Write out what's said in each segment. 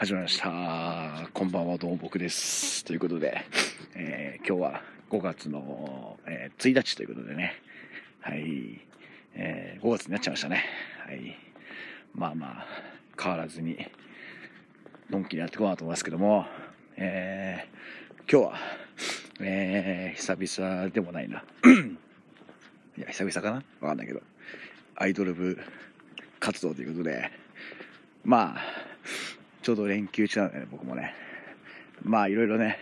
始まりました。こんばんは、どうも僕です。ということで、えー今日は5月の、えー1日ということでね、はい、えー5月になっちゃいましたね。はい。まあまあ、変わらずに、のんきにやっていこうかなと思いますけども、えー今日は、えー久々でもないな。いや、久々かな？わかんないけど、アイドル部活動ということで、まあ、ちょうど連休中なんでね、僕もね。まあ、いろいろね、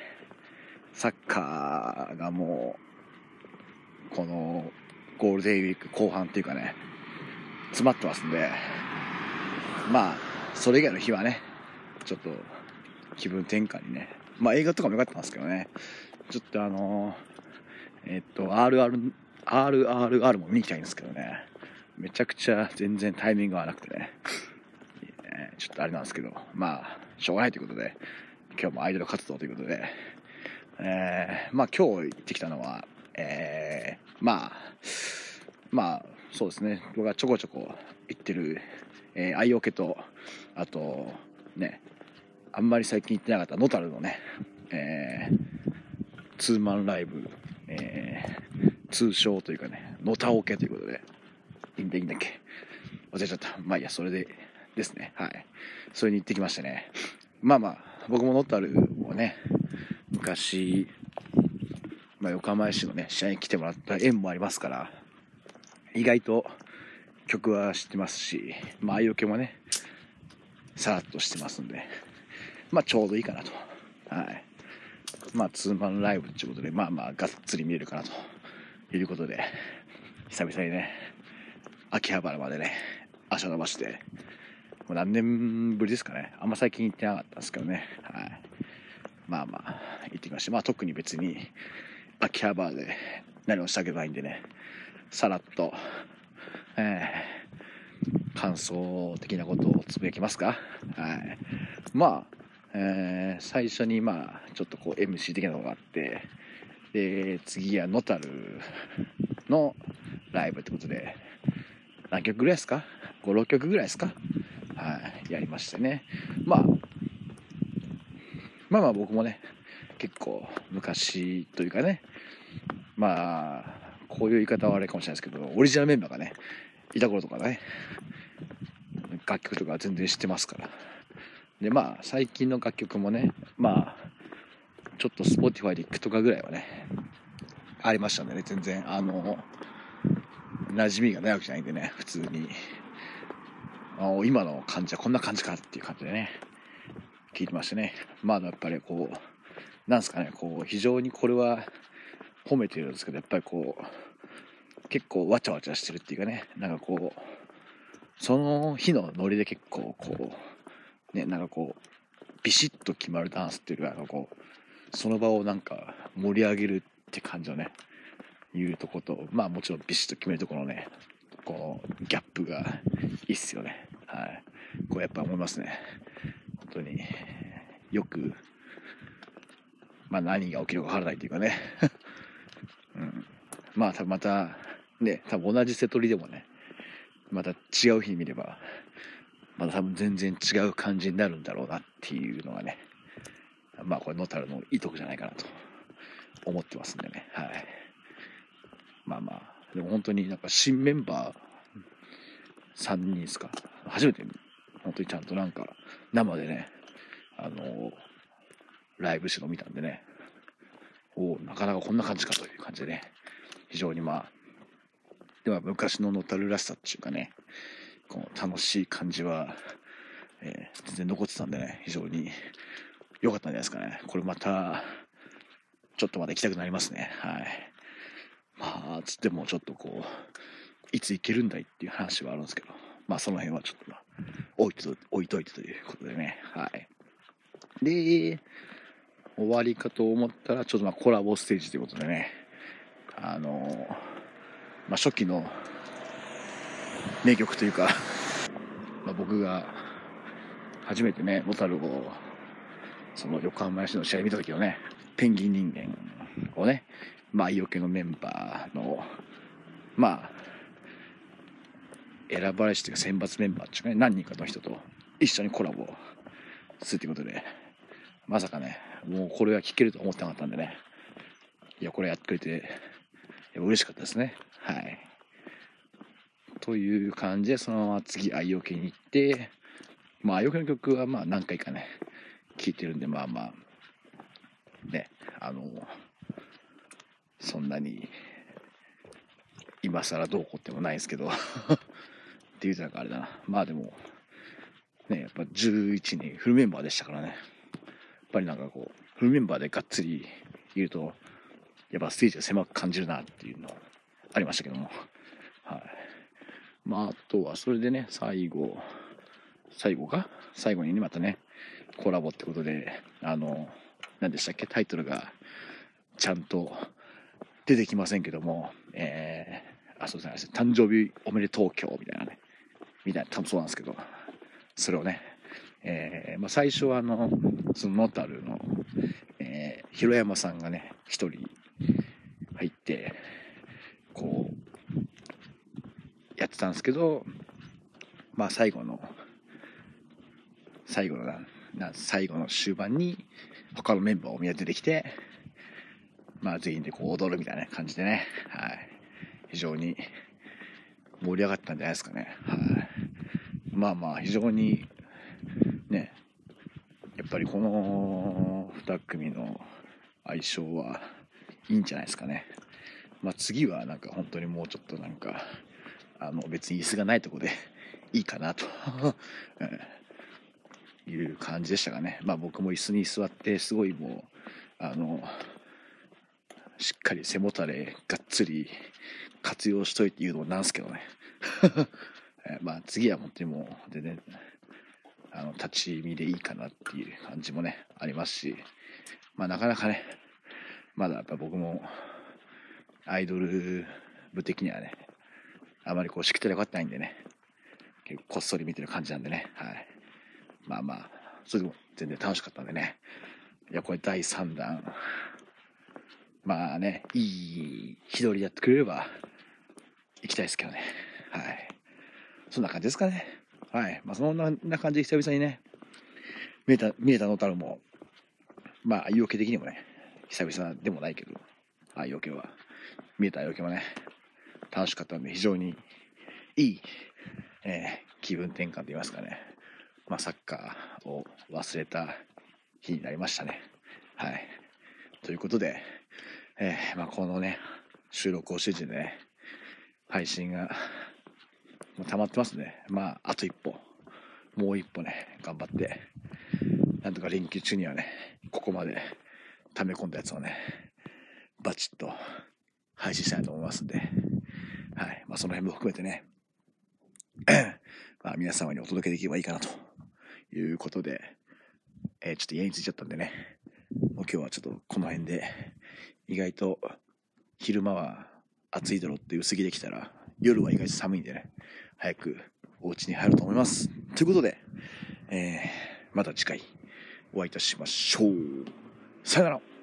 サッカーがもう、このゴールデンウィーク後半っていうかね、詰まってますんで、まあ、それ以外の日はね、ちょっと気分転換にね、まあ映画とかも良かったんですけどね、ちょっとあのえっと、RR、RRR も見に行きたいんですけどね、めちゃくちゃ全然タイミング合わなくてね、ちょっとあれなんですけど、まあ、しょうがないということで、今日もアイドル活動ということで、えーまあ今日行ってきたのは、えーまあ、まあ、そうですね、僕がちょこちょこ行ってる、えー、愛オケと、あと、ね、あんまり最近行ってなかったノタルのね、えーツーマンライブ、えー通称というかね、ノタオケということで、いいんだいいんだっけ忘れちゃった。まあいいや、それでですね。はい。それに行ってきましたね。まあまあ、僕もノッタルをね、昔、まあ、横浜市のね、試合に来てもらった縁もありますから、意外と曲は知ってますし、まあ、愛よけもね、さらっとしてますんで、まあ、ちょうどいいかなと。はい。まあ、ツーマンライブっていうことで、まあまあ、がっつり見えるかなということで、久々にね、秋葉原までね、足を伸ばして、もう何年ぶりですかね。あんま最近行ってなかったんですけどね。はい。まあまあ、行ってきました。まあ特に別に、秋葉原で何もしたけないんでね、さらっと、えー感想的なことをつぶやきますか。はい。まあ、えー最初にまあ、ちょっとこう MC 的なのがあって、で、次はノタルのライブってことで、何曲ぐらいですか ?5、6曲ぐらいですか？はい、やりましてね。まあ、まあまあ僕もね、結構昔というかね、まあ、こういう言い方はあれかもしれないですけど、オリジナルメンバーがね、いた頃とかね、楽曲とか全然知ってますから。で、まあ、最近の楽曲もね、まあ、ちょっと Spotify で聴くとかぐらいはね、ありましたんでね、全然、あの、馴染みがないわけじゃないんでね、普通に。あ今の感じはこんな感じかっていう感じでね、聞いてましたね。まあ、やっぱりこう、なんですかね、こう、非常にこれは褒めてるんですけど、やっぱりこう、結構わちゃわちゃしてるっていうかね、なんかこう、その日のノリで結構こう、ね、なんかこう、ビシッと決まるダンスっていうよりは、なんかこう、その場をなんか盛り上げるって感じのね、いうとこと、まあもちろんビシッと決めるところのね、このギャップがいいっすよね。はい。こうやっぱ思いますね。本当によく、まあ何が起きるかわからないというかね。うん。まあ多分また、ね、多分同じ瀬戸りでもね、また違う日に見れば、また多分全然違う感じになるんだろうなっていうのがね、まあこれノタルのいいとこじゃないかなと思ってますんでね。はい。まあまあ、でも本当になんか新メンバー3人ですか。初めて本当にちゃんとなんか生でね、あのライブしての見たんでね、おおなかなかこんな感じかという感じでね、非常にまあ、では昔のノタルらしさっていうかね、この楽しい感じは、えー全然残ってたんでね、非常に良かったんじゃないですかね。これまた、ちょっとまだ行きたくなりますね。はい。まあ、つってもちょっとこう、いつ行けるんだいっていう話はあるんですけど、まあその辺はちょっとまあ置いと置いといてということでね。はい。で、終わりかと思ったら、ちょっとまあコラボステージということでね、あのまあ初期の名曲というか、まあ、僕が初めてね、モタルを、その横浜市の試合見た時のね、ペンギン人間をね、まあ、愛よけのメンバーの、まあ、選ばれしというか選抜メンバーっていうかね、何人かの人と一緒にコラボするということで、まさかね、もうこれは聞けると思ってなかったんでね、いや、これやってくれて、嬉しかったですね。はい。という感じで、そのまま次、愛用系に行って、まあ、愛用系の曲はまあ何回かね、聴いてるんで、まあまあ、ね、あの、そんなに、今更どうこうってもないですけど っていうなんかあれだな。まあでも、ね、やっぱ11人フルメンバーでしたからね。やっぱりなんかこう、フルメンバーでがっつりいると、やっぱステージが狭く感じるなっていうのありましたけども。はい。まあ、あとはそれでね、最後、最後か？最後にね、またね、コラボってことで、あの、何でしたっけ？タイトルが、ちゃんと出てきませんけども、えー、あ、そうですね、誕生日おめでとう今日みたいなね、みたいな、多分そうなんですけど、それをね、えー、まあ、最初はあの、そのノタルの、えー、広山さんがね、一人入って、こう、やってたんですけど、まあ最後の、最後のな、な最後の終盤に、他のメンバーをみんな出てきて、まあ全員でこう踊るみたいな感じでね、はい。非常に盛り上がったんじゃないですかね。はい。まあまあ非常に、ね、やっぱりこの2組の相性はいいんじゃないですかね。まあ次はなんか本当にもうちょっとなんか、あの別に椅子がないとこで いいかなと いう感じでしたかね。まあ僕も椅子に座ってすごいもう、あの、しっかり背もたれがっつり活用しといて言うのもなんすけどね。まあ次は本当にもう全然、あの、立ち見でいいかなっていう感じもね、ありますし、まあなかなかね、まだやっぱ僕もアイドル部的にはね、あまりこう、しきたり分かってないんでね、結構こっそり見てる感じなんでね、はい。まあまあ、それでも全然楽しかったんでね。いや、これ第3弾。まあね、いい日取りやってくれれば、行きたいですけどね。はい。そんな感じですかね。はい。まあ、そんな感じで久々にね、見えた、見えたのたるも、まあ、言い訳的にもね、久々でもないけど、あ、要件は、見えた要件はね、楽しかったんで、非常にいい、えー、気分転換と言いますかね、まあ、サッカーを忘れた日になりましたね。はい。ということで、えー、まあ、このね、収録をしててね、配信が、もう溜まってますね。まあ、あと一歩、もう一歩ね、頑張って、なんとか連休中にはね、ここまで溜め込んだやつをね、バチッと配信したいと思いますんで、はい。まあ、その辺も含めてね、まあ、皆様にお届けできればいいかなということで、えー、ちょっと家に着いちゃったんでね、もう今日はちょっとこの辺で、意外と昼間は暑いだろうって薄着できたら、夜は意外と寒いんでね、早くお家に入ると思います。ということで、えー、また次回お会いいたしましょう。さよなら。